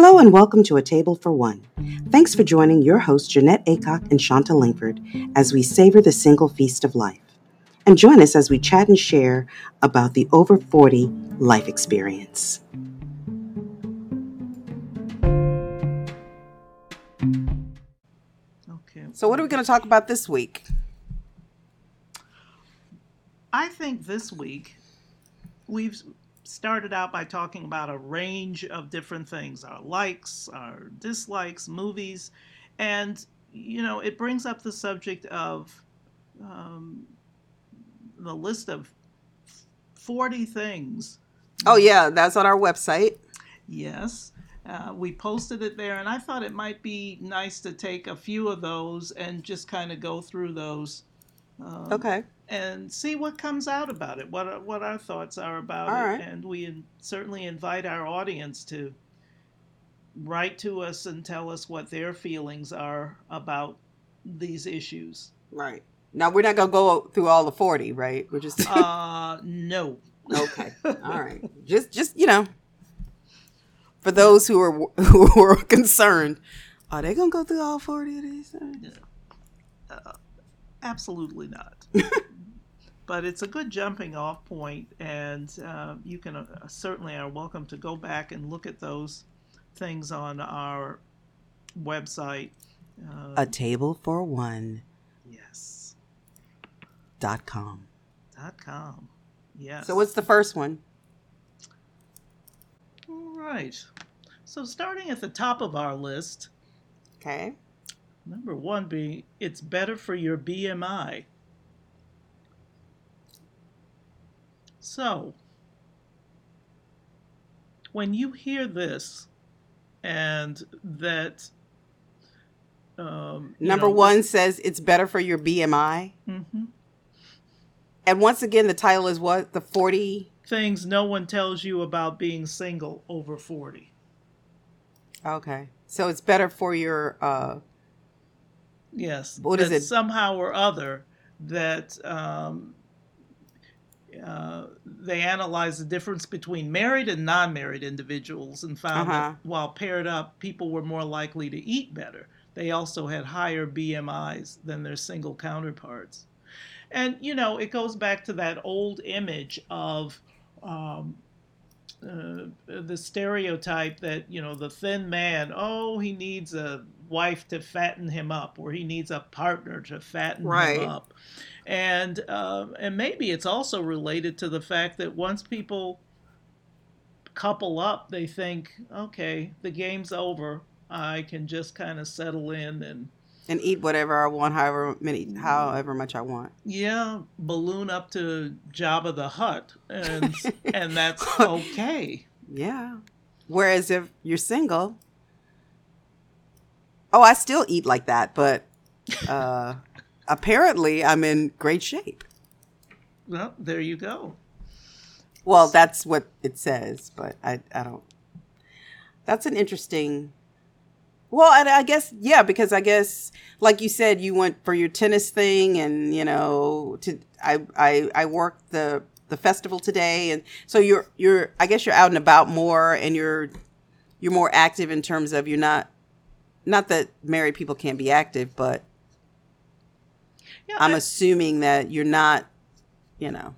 Hello and welcome to A Table for One. Thanks for joining your hosts Jeanette Acock and Shanta Langford as we savor the single feast of life. And join us as we chat and share about the over 40 life experience. Okay. So, what are we going to talk about this week? I think this week we've started out by talking about a range of different things our likes, our dislikes, movies, and, you know, it brings up the subject of um, the list of 40 things. Oh, yeah, that's on our website. Yes. Uh, we posted it there, and I thought it might be nice to take a few of those and just kind of go through those. Um, Okay. And see what comes out about it, what our- what our thoughts are about All it, right. and we in, certainly invite our audience to write to us and tell us what their feelings are about these issues. Right. Now, we're not going to go through all the 40, right? We're just. Uh, no. Okay. All right. Just, just you know, for those who are who are concerned, are they gonna go through all forty of these? things? Absolutely not. But it's a good jumping off point, and uh, you can uh, certainly are welcome to go back and look at those things on our website. Uh, A table for one yes. dot com. Dot com. Yes. So what's the first one? All right. So starting at the top of our list, Okay. number one being it's better for your BMI. So when you hear this and that um, Number know, one says it's better for your BMI, mhm. and once again, the title is what the forty. things no one tells you about being single over 40. Okay. So it's better for your. uh Yes. What is it? Somehow or other that um, uh, they analyzed the difference between married and non-married individuals and found Uh-huh. that while paired up, people were more likely to eat better. They also had higher BMIs than their single counterparts. And you know, it goes back to that old image of um, uh, the stereotype that you know the thin man oh he needs a wife to fatten him up or he needs a partner to fatten Right. him up and um, and maybe it's also related to the fact that once people couple up they think okay the game's over i can just kind of settle in and and eat whatever I want, however many, however much I want. yeah balloon up to Jabba the Hutt, and and that's okay Yeah. Whereas if you're single, oh, I still eat like that, but uh, apparently I'm in great shape. well there you go Well, that's what it says, but I, I don't. That's an interesting. Well, and I guess yeah, because I guess like you said, you went for your tennis thing, and you know, to I I I worked the the festival today, and so you're you're I guess you're out and about more, and you're you're more active in terms of you're not not that married people can't be active, but yeah I'm I- assuming that you're not, you know.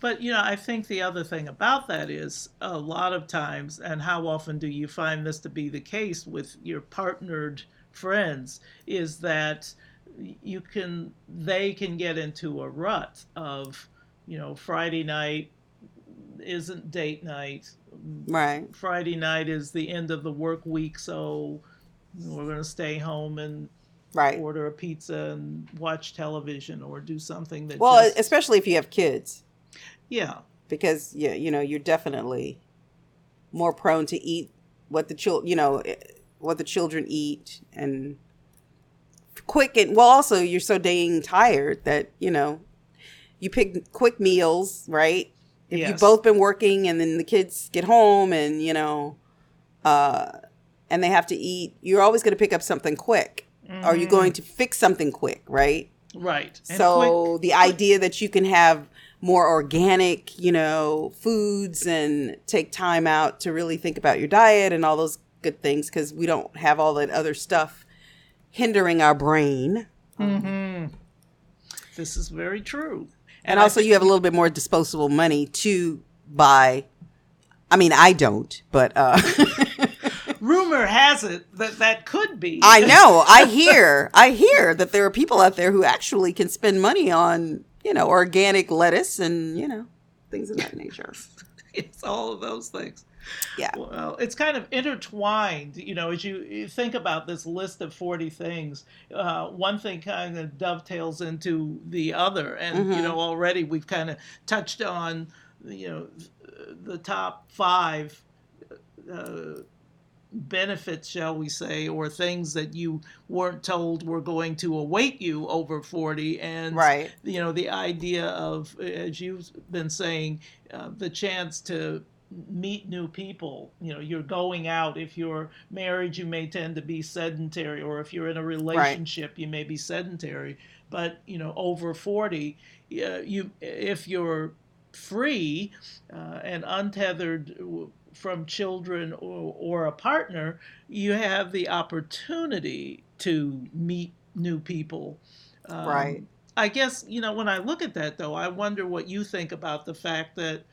But you know, I think the other thing about that is a lot of times, and how often do you find this to be the case with your partnered friends, is that you can they can get into a rut of, you know, Friday night isn't date night. Right. Friday night is the end of the work week, so we're going to stay home and Right. order a pizza and watch television or do something that Well, just, especially if you have kids. Yeah because yeah, you know, you're definitely more prone to eat what the chil, you know, eh, what the children eat and quick and well also you're so dang tired that, you know, you pick quick meals, right? If you've both been working and then the kids get home and, you know, uh and they have to eat, you're always going to pick up something quick. Or you're going to fix something quick, right? right And quick- So the idea that you can have more organic, you know, foods and take time out to really think about your diet and all those good things because we don't have all that other stuff hindering our brain. Mm-hmm. This is very true. And, and also, you have a little bit more disposable money to buy. I mean, I don't, but uh, rumor has it that that could be. I know. I hear. I hear that there are people out there who actually can spend money on you know organic lettuce and you know things of that nature. it's all of those things. Yeah. Well, it's kind of intertwined, you know, as you, think about this list of 40 things, uh, one thing kind of dovetails into the other. And, mm-hmm. you know, already we've kind of touched on, you know, the top five uh, benefits, shall we say, or things that you weren't told were going to await you over 40. And, right. you know, the idea of, as you've been saying, uh, the chance to meet new people. You know, you're going out. If you're married, you may tend to be sedentary, or if you're in a relationship, right. you may be sedentary. But, you know, over 40, uh, you if you're free uh, and untethered from children or, or a partner, you have the opportunity to meet new people. Um, right. I guess, you know, when I look at that, though, I wonder what you think about the fact that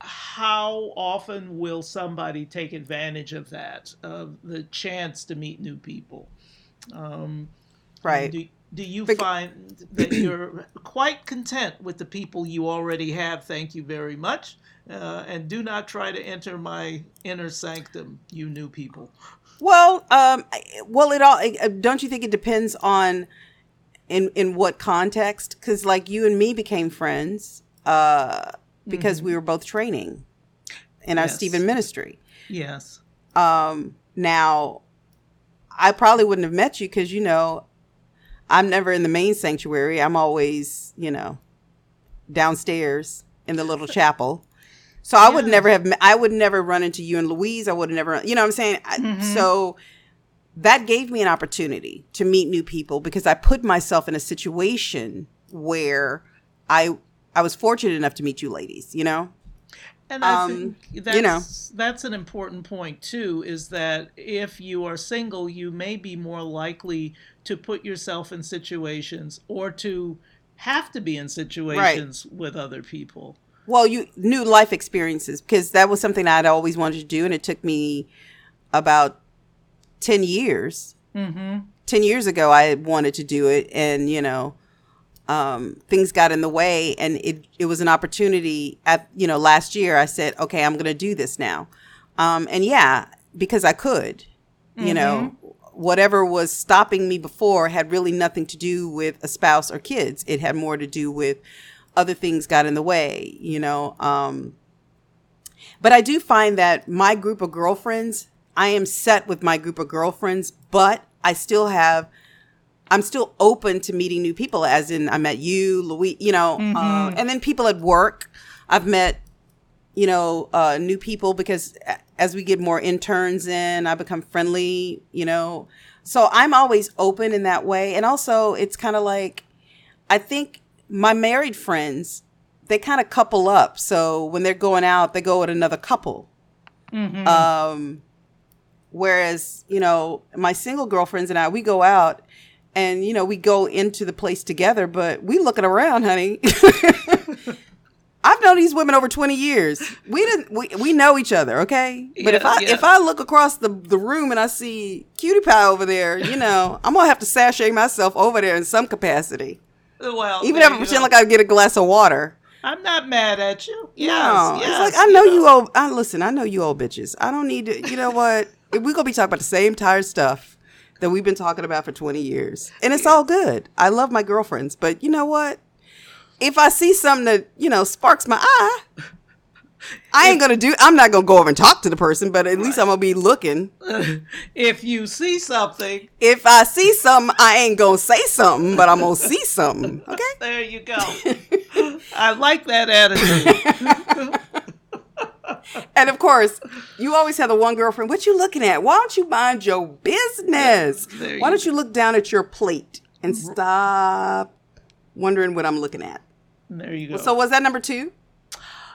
how often will somebody take advantage of that, of the chance to meet new people? Um, right. Do, do you find that you're quite content with the people you already have? Thank you very much. Uh, and do not try to enter my inner sanctum, you new people. Well, um, well, it all. Don't you think it depends on in in what context? Because like you and me became friends uh, because mm-hmm. we were both training in our yes. Stephen ministry. Yes. Um, now, I probably wouldn't have met you because you know I'm never in the main sanctuary. I'm always, you know, downstairs in the little chapel. So I would never have, I would never run into you and Louise. I would have never, you know what I'm saying? Mm-hmm. So that gave me an opportunity to meet new people because I put myself in a situation where I, I was fortunate enough to meet you ladies, you know? And I um, think that's, you know. that's an important point too, is that if you are single, you may be more likely to put yourself in situations or to have to be in situations right. with other people. Well, you new life experiences because that was something I'd always wanted to do, and it took me about ten years. Mm-hmm. Ten years ago, I wanted to do it, and you know, um, things got in the way, and it it was an opportunity. At you know, last year, I said, okay, I'm going to do this now, um, and yeah, because I could, you mm-hmm. know, whatever was stopping me before had really nothing to do with a spouse or kids. It had more to do with other things got in the way, you know. Um, but I do find that my group of girlfriends, I am set with my group of girlfriends, but I still have, I'm still open to meeting new people, as in I met you, Louis, you know, mm-hmm. uh, and then people at work. I've met, you know, uh, new people because as we get more interns in, I become friendly, you know. So I'm always open in that way. And also, it's kind of like, I think my married friends, they kind of couple up. So when they're going out, they go with another couple. Mm-hmm. Um, whereas, you know, my single girlfriends and I, we go out and, you know, we go into the place together, but we looking around, honey. I've known these women over 20 years. We didn't we, we know each other, okay? But yeah, if I yeah. if I look across the, the room and I see cutie pie over there, you know, I'm gonna have to sashay myself over there in some capacity. Well, even if I pretend like I get a glass of water. I'm not mad at you. Yes, no, yes, it's like I know you, know. old. I listen. I know you old bitches. I don't need to. You know what? We're gonna be talking about the same tired stuff that we've been talking about for 20 years, and it's all good. I love my girlfriends, but you know what? If I see something that, you know, sparks my eye, I ain't gonna do. I'm not gonna go over and talk to the person, but at least I'm gonna be looking. If you see something, if I see something, I ain't gonna say something, but I'm gonna see something. Okay. There you go. I like that attitude. and of course, you always have the one girlfriend. What you looking at? Why don't you mind your business? Why don't you look down at your plate and mm-hmm. stop wondering what I'm looking at. There you go. So was that number two?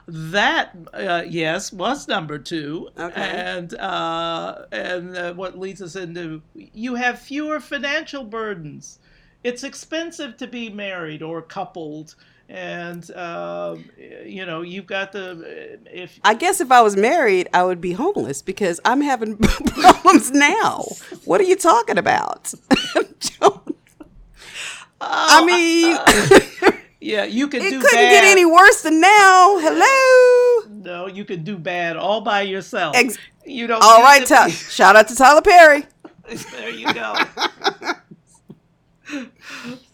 That uh, yes was number two, Okay. and uh, and uh, what leads us into you have fewer financial burdens. It's expensive to be married or coupled, and um, you know you've got the if I guess if I was married, I would be homeless because I'm having problems now. What are you talking about? I mean, yeah you could it couldn't bad. get any worse than now. Hello. no, you could do bad all by yourself. Ex- you don't. All right, to Ty- shout out to Tyler Perry. there you go.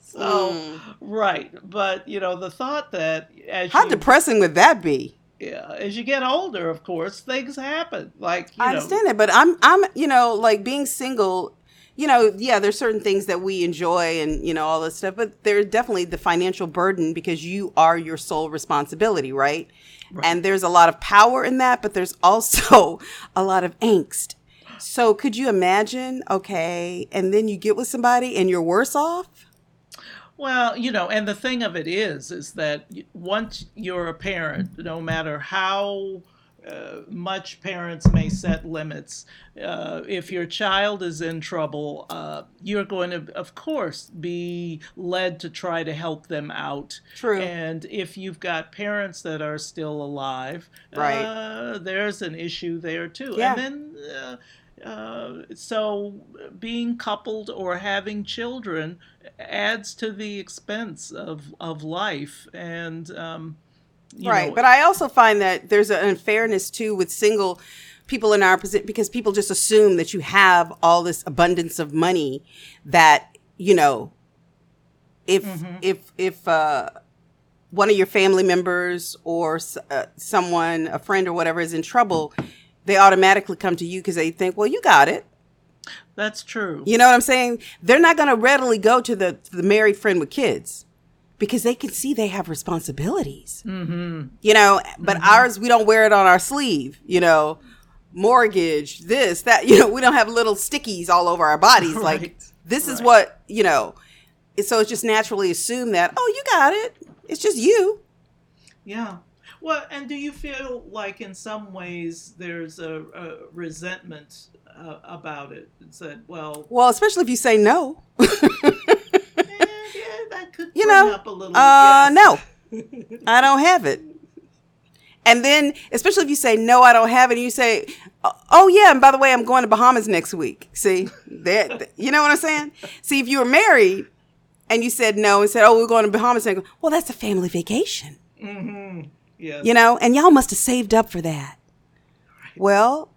so Mm. right, but you know the thought that as How you depressing would that be? yeah, as you get older, of course, things happen. Like you I know, understand that, but I'm I'm you know like being single. You know, yeah, there's certain things that we enjoy and you know all this stuff, but there's definitely the financial burden because you are your sole responsibility, right? And there's a lot of power in that, but there's also a lot of angst. So could you imagine? Okay, and then you get with somebody and you're worse off. Well, you know, and the thing of it is, is that once you're a parent, no matter how uh, much parents may set limits, uh, if your child is in trouble, uh, you're going to, of course, be led to try to help them out. True. And if you've got parents that are still alive, Right. uh, there's an issue there too. Yeah. And then. Uh, uh, so being coupled or having children adds to the expense of of life and um, right know, but i also find that there's an unfairness too with single people in our position because people just assume that you have all this abundance of money that you know if if if uh one of your family members or s- uh, someone a friend or whatever is in trouble they automatically come to you because they think well you got it. That's true. You know what i'm saying? They're not going to readily go to the to the married friend with kids because they can see they have responsibilities. Mm-hmm. you know but ours we don't wear it on our sleeve you know. Mortgage this that you know we don't have little stickies all over our bodies. Like Right, this is what you know so it's just naturally assumed that oh you got it. It's just you. Yeah. Well and do you feel like in some ways there's a, a resentment uh, about it? It's that well well especially if you say no that could You know, up a little uh yes. no. I don't have it. And then especially if you say no i don't have it and you say oh yeah and by the way i'm going to bahamas next week. See that you know what i'm saying? See if you were married and you said no and said oh we're going to bahamas go, well that's a family vacation. Mm-hmm. yes. You know and y'all must have saved up for that. Well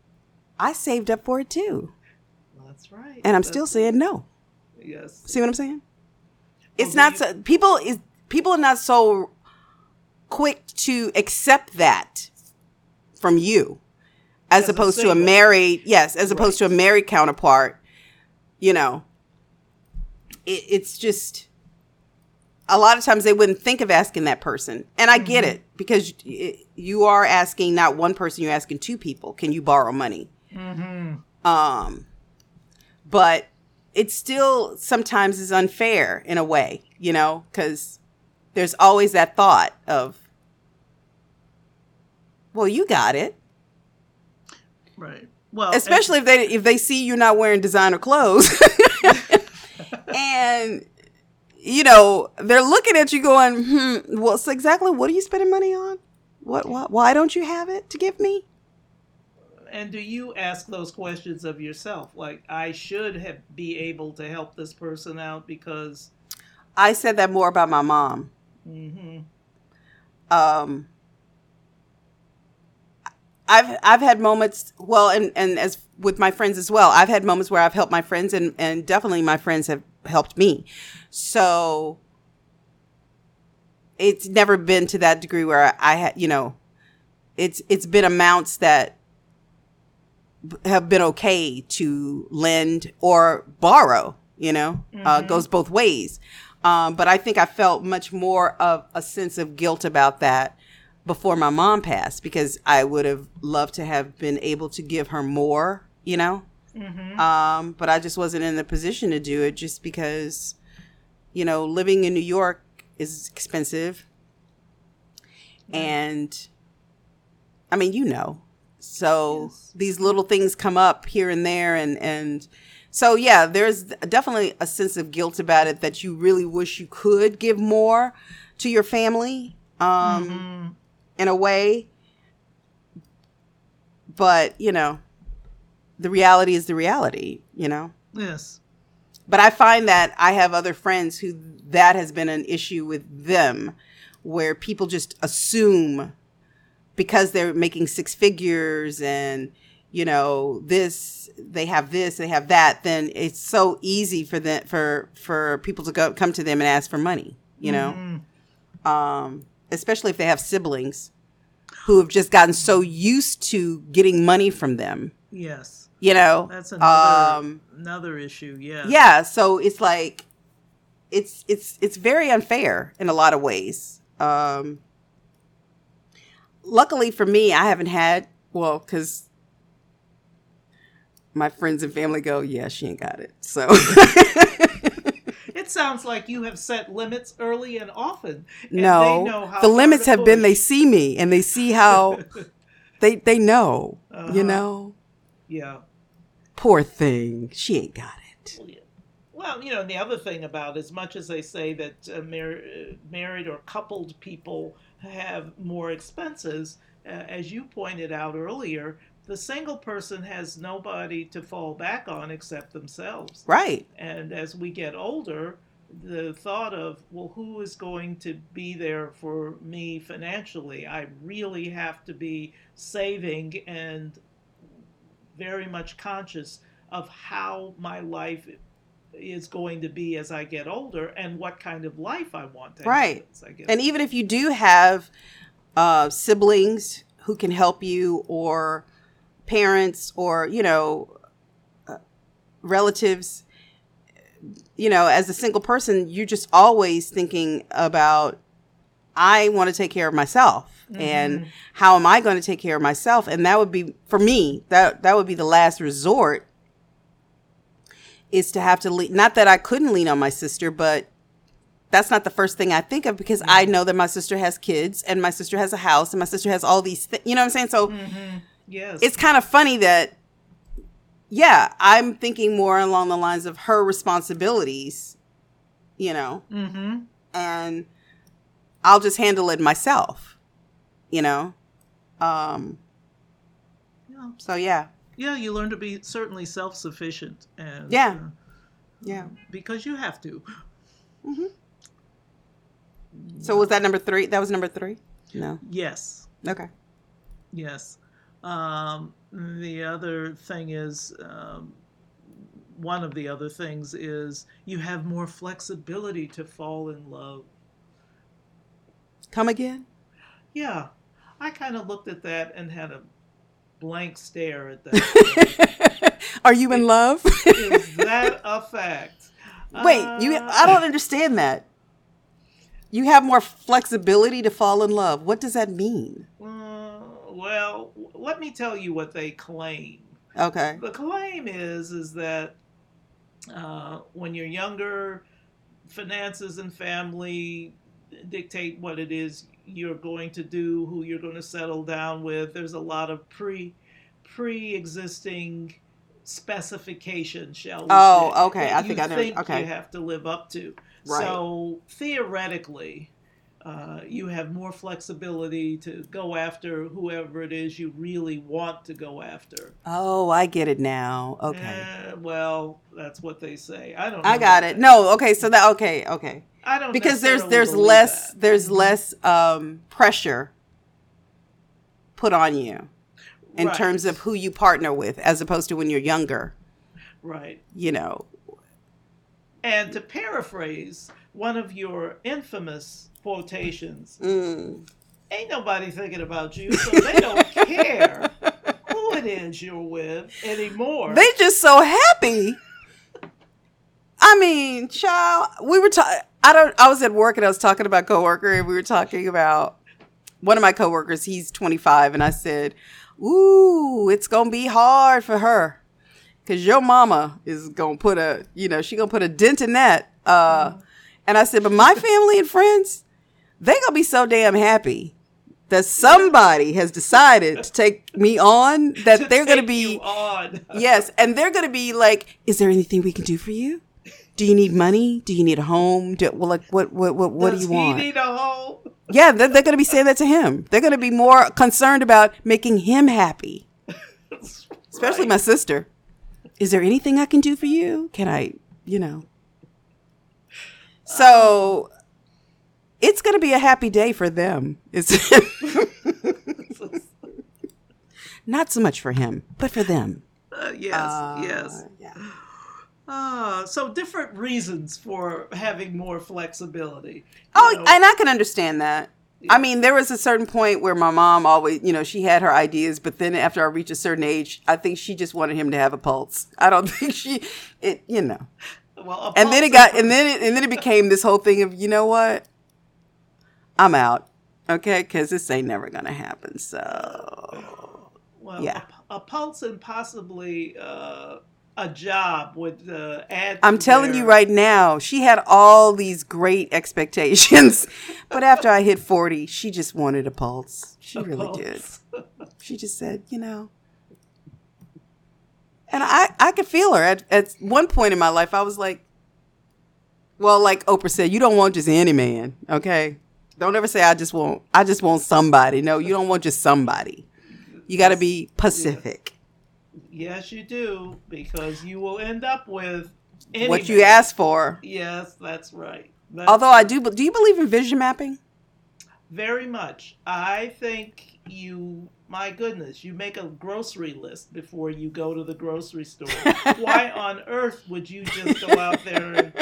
i saved up for it too. That's right. And i'm That's- still saying no. Yes. See what I'm saying? It's Well, not so, people is people are not so quick to accept that from you as, As a opposed to a married yes, as opposed to a married counterpart. You know, it, it's just a lot of times they wouldn't think of asking that person, and I get Mm-hmm. it because you are asking not one person, you're asking two people. Can you borrow money? mm-hmm. um but it still sometimes is unfair in a way you know because there's always that thought of well you got it. Right. Well especially if they if they see you're not wearing designer clothes. And you know they're looking at you going hmm well so exactly what are you spending money on? What, what why don't you have it to give me And do you ask those questions of yourself? Like, I should have be able to help this person out because. i said that more about my mom hmm um I've I've had moments well and and as with my friends as well. I've had moments where I've helped my friends and and definitely my friends have helped me. So it's never been to that degree where I had, you know, it's it's been amounts that have been okay to lend or borrow, you know. Uh Mhm. goes both ways. Um, but I think I felt much more of a sense of guilt about that before my mom passed because I would have loved to have been able to give her more, you know. hmm Um, but I just wasn't in the position to do it just because, you know, living in New York is expensive. and I mean, you know. So Yes. these little things come up here and there and and so yeah, there's definitely a sense of guilt about it that you really wish you could give more to your family um Mhm. in a way. But, you know, the reality is the reality, you know. Yes. But I find that I have other friends who that has been an issue with them where people just assume because they're making six figures and you know this they have this they have that then it's so easy for them for for people to go come to them and ask for money you know Mhm. um especially if they have siblings who have just gotten so used to getting money from them Yes. you know That's another um another issue. Yeah. yeah so it's like it's it's it's very unfair in a lot of ways um luckily for me i haven't had well because my friends and family go yeah she ain't got it so It sounds like you have set limits early and often. and they no know how the limits have been they see me and they see how they they know Uh-huh. you know Yeah. poor thing she ain't got it Well, yeah. Well, you know, and the other thing about as much as they say that uh, mar- uh, married or coupled people have more expenses, uh, as you pointed out earlier, the single person has nobody to fall back on except themselves. right And as we get older, the thought of, well, who is going to be there for me financially? I really have to be saving and very much conscious of how my life is going to be as I get older and what kind of life I want to Right. have as I get And even if you do have uh, siblings who can help you, or parents, or you know, uh, relatives, you know, as a single person, you're just always thinking about, I want to take care of myself, and how am I going to take care of myself? And that would be for me that that would be the last resort. Is to have to lean. Not that I couldn't lean on my sister, but that's not the first thing I think of because I know that my sister has kids and my sister has a house and my sister has all these things. You know what I'm saying? So Mhm. Yes. it's kind of funny that, yeah, I'm thinking more along the lines of her responsibilities, you know, hmm and I'll just handle it myself, you know? Um, so yeah, yeah, you learn to be certainly self sufficient. and Yeah. uh, yeah. Because you have to. So was that number three? That was number three? No. Yes. Okay. Yes. Um, the other thing is, um, one of the other things is you have more flexibility to fall in love. Come again? Yeah. I kind of looked at that and had a blank stare at that. Are you in love? is that a fact? Wait, you Uh, I don't understand that. You have more flexibility to fall in love. What does that mean? Uh, well, let me tell you what they claim. Okay. The claim is is that uh, when you're younger, finances and family dictate what it is you're going to do, who you're going to settle down with. There's a lot of pre pre-existing specification, shall we Oh, say, okay. I think I know. think Okay. you have to live up to. Right. So theoretically, uh, you have more flexibility to go after whoever it is you really want to go after. Oh, I get it now. Okay. Eh, well, that's what they say. I don't. I got it. that. No, okay. So that okay, okay. I don't Because there's there's less that. there's less um pressure put on you in Right. terms of who you partner with as opposed to when you're younger, right. you know. And to paraphrase one of your infamous quotations, Mm. ain't nobody thinking about you, so they don't care who it is you're with anymore. They just so happy. I mean, child, we were talking. I don't. I was at work and I was talking about coworker, and we were talking about one of my coworkers. He's 25, and I said, "Ooh, it's gonna be hard for her because your mama is gonna put a, you know, she gonna put a dent in that." Uh, and I said, "But my family and friends, they gonna be so damn happy that somebody has decided to take me on, that To they're going to be yes, and they're going to be like, "Is there anything we can do for you? Do you need money? Do you need a home? Do, well, like what what what what Does do you want?" need a home? yeah, they're, they're going to be saying that to him. They're going to be more concerned about making him happy, especially Right. my sister. Is there anything I can do for you? Can I, you know? So it's going to be a happy day for them. It's not so much for him, but for them. Uh, yes, yes. Uh, yeah. Ah, so different reasons for having more flexibility. Oh, know. and I can understand that. I mean, there was a certain point where my mom always, you know, she had her ideas, but then after I reached a certain age, I think she just wanted him to have a pulse. I don't think she, it, you know. well, And then it got, and then it, and then it became this whole thing of, you know what, I'm out, okay, because this ain't never gonna happen. So well, yeah. a, a pulse and possibly uh, a job would uh, add. I'm telling you right now, she had all these great expectations, but after I hit 40, she just wanted a pulse. She a really did. She just said, you know. And I, I could feel her. At, at one point in my life, I was like, well, like Oprah said, you don't want just any man, okay? Don't ever say I just want I just want somebody. No, you don't want just somebody. You got to be Pacific. Yes, you do, because you will end up with any What you ask for. Yes, that's right. That's Although I do, do you believe in vision mapping? Very much. I think you, my goodness, you make a grocery list before you go to the grocery store. Why on earth would you just go out there and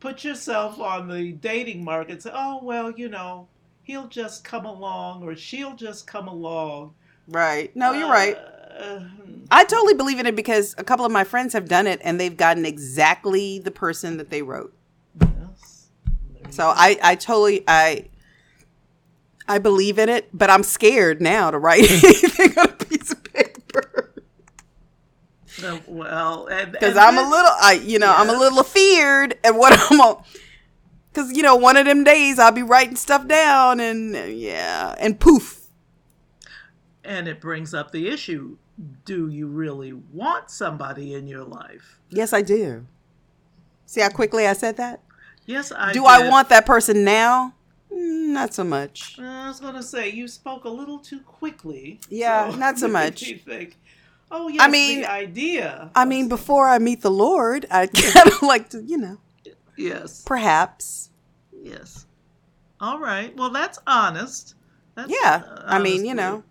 put yourself on the dating market and say, oh, well, you know, he'll just come along or she'll just come along? Right. No, you're right. Uh, I totally believe in it because a couple of my friends have done it and they've gotten exactly the person that they wrote. yes. So I, I totally, I, I believe in it, but I'm scared now to write anything on a piece of paper you go. Uh, well, because I'm a little, I, you know, I'm a little feared at what I'm on. Because you know, one of them days I'll be writing stuff down and yeah, and poof. And it brings up the issue do you really want somebody in your life? Yes, I do. See how quickly I said that? Yes, I do Do I want that person now? Mm, not so much. I was going to say, you spoke a little too quickly. Yeah, not so much. me think, oh, yes, mean- the idea. I mean, before I meet the Lord, I kind of like to, you know, Yes, perhaps. yes. All right. Well, that's honest. That's Yeah, uh, I mean, you know.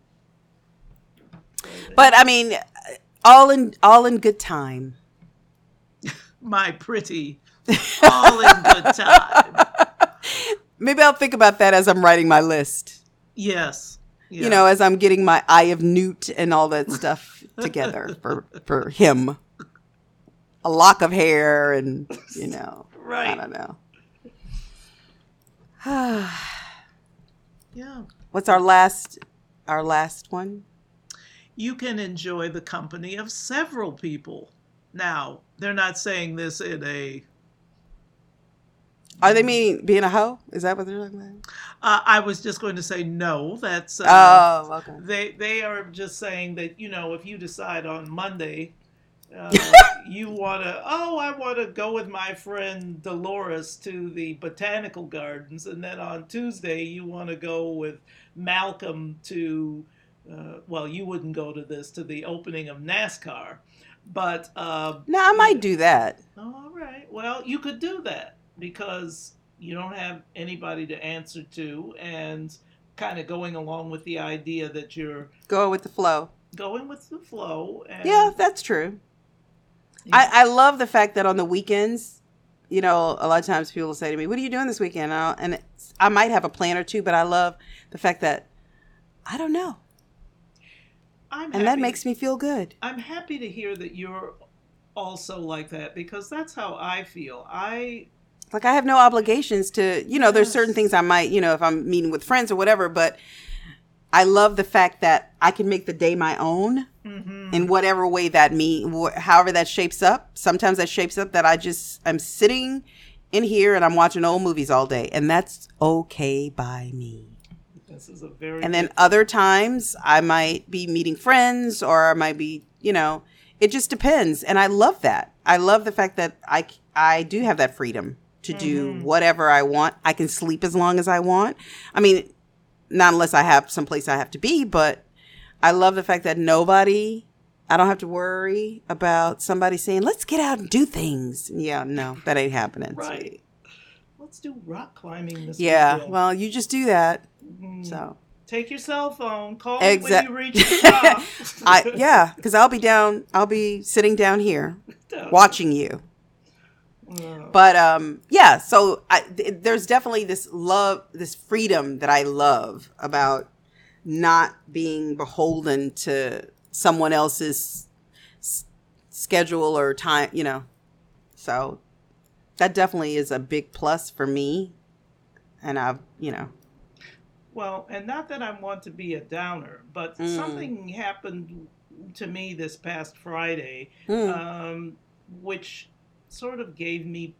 But I mean, all in all in good time. My pretty, all in good time. Maybe I'll think about that as I'm writing my list. Yes. You know, as I'm getting my eye of newt and all that stuff together for for him. A lock of hair and, you know, I don't know. Yeah. What's our last our last one? you can enjoy the company of several people. Now, they're not saying this in a. Are they mean being a hoe? Is that what they're talking about? Uh, I was just going to say no. That's. Uh, oh, okay. They they are just saying that you know if you decide on Monday, uh, you want to oh I want to go with my friend Dolores to the botanical gardens, and then on Tuesday you want to go with Malcolm to uh, well you wouldn't go to this to the opening of NASCAR, but uh, No, I might do that. All right. Well, you could do that because you don't have anybody to answer to and kind of going along with the idea that you're Go with the flow. going with the flow. And Yeah, that's true. I, I love the fact that on the weekends, you know, a lot of times people will say to me, "What are you doing this weekend?" And, and it's, I might have a plan or two, but I love the fact that I don't know, I'm and that makes me feel good. I'm happy to hear that you're also like that because that's how I feel. I Like I have no obligations to, you know, there's certain things I might, you know, if I'm meeting with friends or whatever, but I love the fact that I can make the day my own mhm. in whatever way that mean, wh- however that shapes up. Sometimes that shapes up that I just I'm sitting in here and I'm watching old movies all day, and that's okay by me. This is a very and then other times I might be meeting friends or I might be, you know, it just depends. And I love that. I love the fact that I I do have that freedom to do Mhm. whatever I want. I can sleep as long as I want. I mean, not unless I have someplace I have to be, but I love the fact that nobody I don't have to worry about somebody saying, "Let's get out and do things." Yeah, no, that ain't happening. Right. sweetie. let's do rock climbing this Yeah, weekend. well, you just do that. Mhm. So, take your cell phone, call Exact- when you reach the top. I yeah, because I'll be down. I'll be sitting down here watching you. Uh, But um, yeah. So I, th- there's definitely this love, this freedom that I love about not being beholden to someone else's s- schedule or time. You know, so that definitely is a big plus for me. And I've, you know, Well, and not that I want to be a downer, but Mm. something happened to me this past Friday, mm, um, which sort of gave me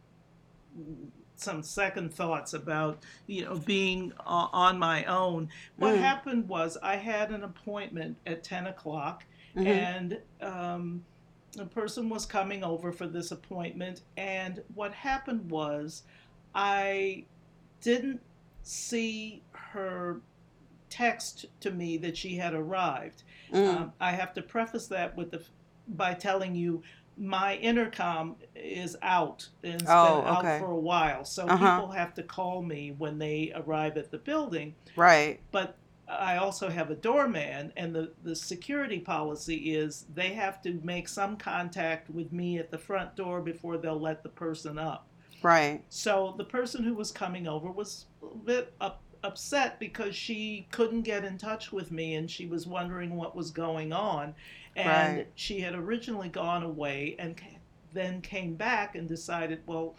some second thoughts about you know being uh, on my own. What Mm. happened was I had an appointment at ten o'clock, mhm. and um, a person was coming over for this appointment. And what happened was, I didn't see her text to me that she had arrived. Mm. Um, I have to preface that with the by telling you my intercom is out and it's Oh, been okay. out for a while, so Uh-huh. people have to call me when they arrive at the building right. but I also have a doorman, and the, the security policy is they have to make some contact with me at the front door before they'll let the person up. Right. So the person who was coming over was a bit up, upset because she couldn't get in touch with me and she was wondering what was going on. And Right. she had originally gone away and then came back and decided, well,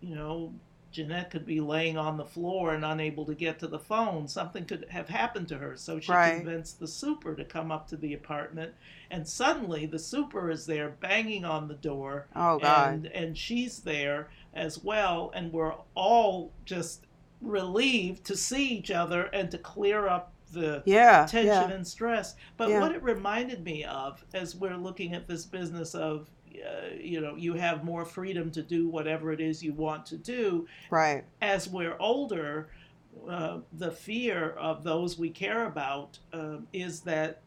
you know, Jeanette could be laying on the floor and unable to get to the phone. Something could have happened to her. So she Right. convinced the super to come up to the apartment. And suddenly the super is there banging on the door Oh God. and and she's there as well and we're all just relieved to see each other and to clear up the yeah. tension Yeah. and stress but Yeah. what it reminded me of as we're looking at this business of uh, you know you have more freedom to do whatever it is you want to do Right. as we're older uh, the fear of those we care about um, is that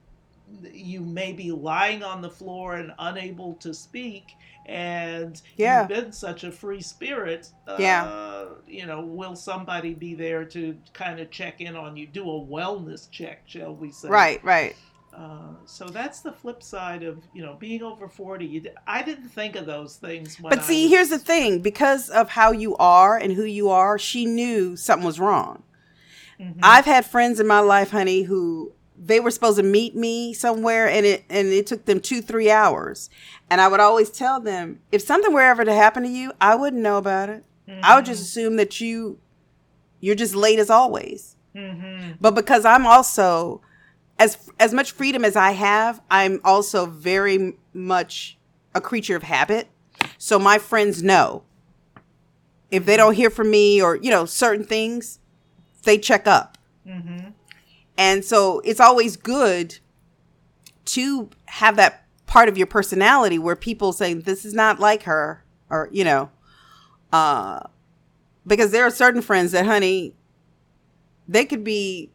you may be lying on the floor and unable to speak and Yeah. you've been such a free spirit uh, Yeah. you know will somebody be there to kind of check in on you do a wellness check shall we say Right. Right. uh, so that's the flip side of you know being over 40 you, d- i didn't think of those things But see, was- here's the thing: because of how you are and who you are, she knew something was wrong. Mhm. I've had friends in my life, honey, who they were supposed to meet me somewhere, and it and it took them two, three hours. And I would always tell them, if something were ever to happen to you, I wouldn't know about it. I would just assume that you, you're just late as always. Mhm. But because I'm also as as much freedom as I have, I'm also very much a creature of habit. So my friends know if they don't hear from me or you know certain things, they check up. Mhm. And so it's always good to have that part of your personality where people say this is not like her or you know uh because there are certain friends that honey they could be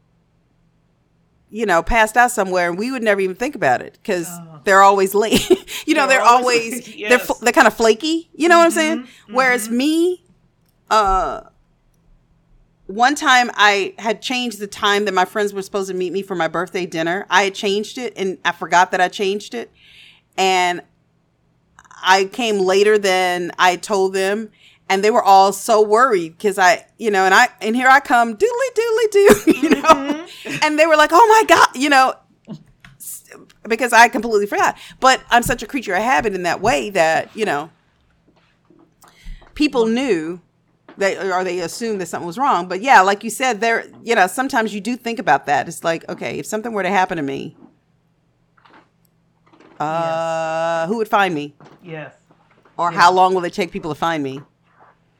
you know passed out somewhere and we would never even think about it because Oh. they're always late you know They're they're, always always, late, they're they're kind of flaky you know what i'm saying Mhm, whereas mhm. me uh one time I had changed the time that my friends were supposed to meet me for my birthday dinner. I had changed it and I forgot that I changed it. And I came later than I told them. And they were all so worried because I, you know, and I, and here I come, doodly doodly doo, you know, Mhm. and they were like, oh my God, you know, because I completely forgot. But I'm such a creature of habit in that way that, you know, people knew they or they assumed that something was wrong. But yeah, like you said, there, you know, sometimes you do think about that. It's like, okay, if something were to happen to me, uh, who would find me, yes or Yeah. how long will it take people to find me?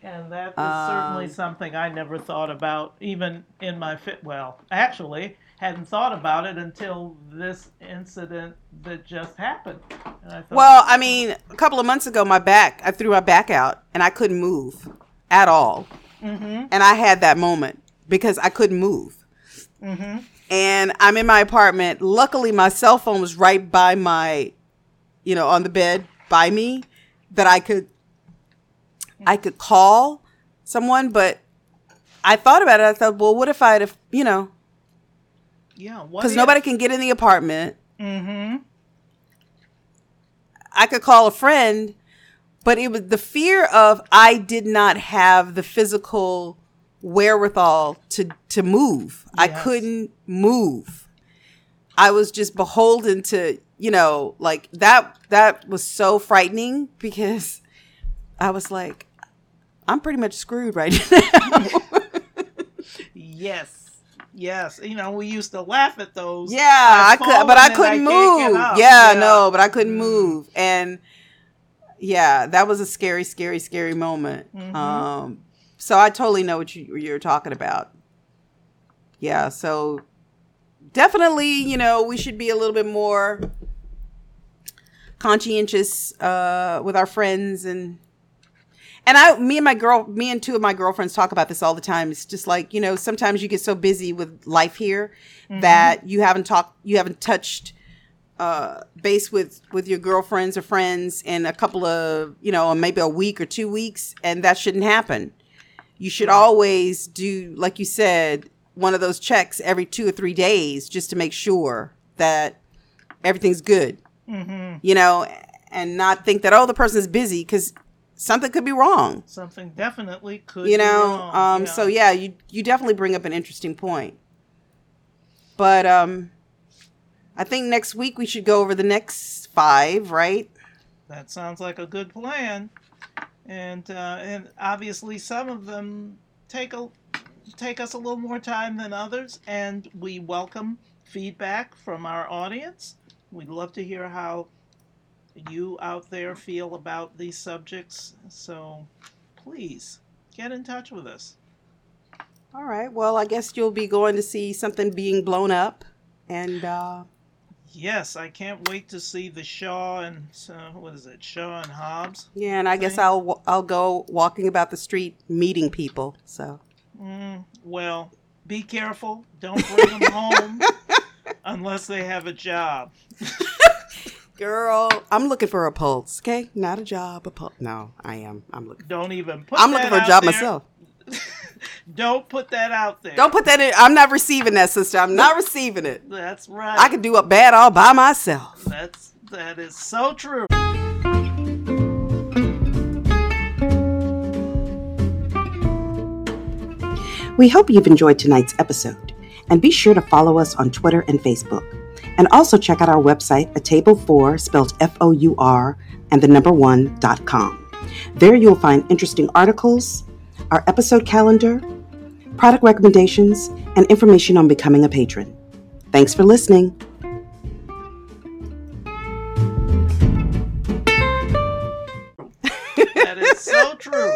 And that is certainly Um, something I never thought about, even in my fit. Well, actually, hadn't thought about it until this incident that just happened. And I thought, Well, I mean, a couple of months ago, my back, I threw my back out and I couldn't move at all. mm-hmm, And I had that moment because I couldn't move. mm-hmm. And I'm in my apartment. Luckily, my cell phone was right by my, you know, on the bed by me that I could, I could call someone. But I thought about it. I thought, well, what if I'd have, you know, Yeah, because if- nobody can get in the apartment. Mm-hmm. I could call a friend, but it was the fear of I did not have the physical wherewithal to to move. I couldn't move. I was just beholden to, you know, like that that was so frightening because I was like I'm pretty much screwed right now. Yes. Yes. You know, we used to laugh at those. yeah, I could but I couldn't can't move. up. Yeah, no, but I couldn't Mm. move and yeah, that was a scary, scary, scary moment. Mhm. Um, so I totally know what you, you're talking about. Yeah, so definitely, you know, we should be a little bit more conscientious uh, with our friends and and I, me and my girl, me and two of my girlfriends talk about this all the time. It's just like you know, sometimes you get so busy with life here Mm-hmm. that you haven't talked, you haven't touched uh, base with with your girlfriends or friends in a couple of you know maybe a week or two weeks and that shouldn't happen. You should always do like you said one of those checks every two or three days just to make sure that everything's good. Mm-hmm. you know and not think that oh the person's busy because something could be wrong. Something definitely could. you be know um so yeah you you definitely bring up an interesting point. But um i think next week we should go over the next five right That sounds like a good plan, and uh, and obviously some of them take a take us a little more time than others, and we welcome feedback from our audience. We'd love to hear how you out there feel about these subjects. So please get in touch with us. all right well i guess you'll be going to see something being blown up and uh Yes, I can't wait to see the Shaw and uh, what is it, Shaw and Hobbs. yeah and i guess i'll i'll go walking about the street meeting people so Mm, well, be careful. Don't bring them home unless they have a job. girl i'm looking for a pulse okay not a job a pulse no i am i'm looking Don't even put. i'm looking for a job there. myself Don't put that out there. don't put that in i'm not receiving that sister i'm not receiving it That's right. i could do a bad all by myself That's that is so true. We hope you've enjoyed tonight's episode, and be sure to follow us on Twitter and Facebook. And also check out our website, a table four, spelled F O U R, and the number one dot com. There you'll find interesting articles, our episode calendar, product recommendations, and information on becoming a patron. Thanks for listening. That is so true.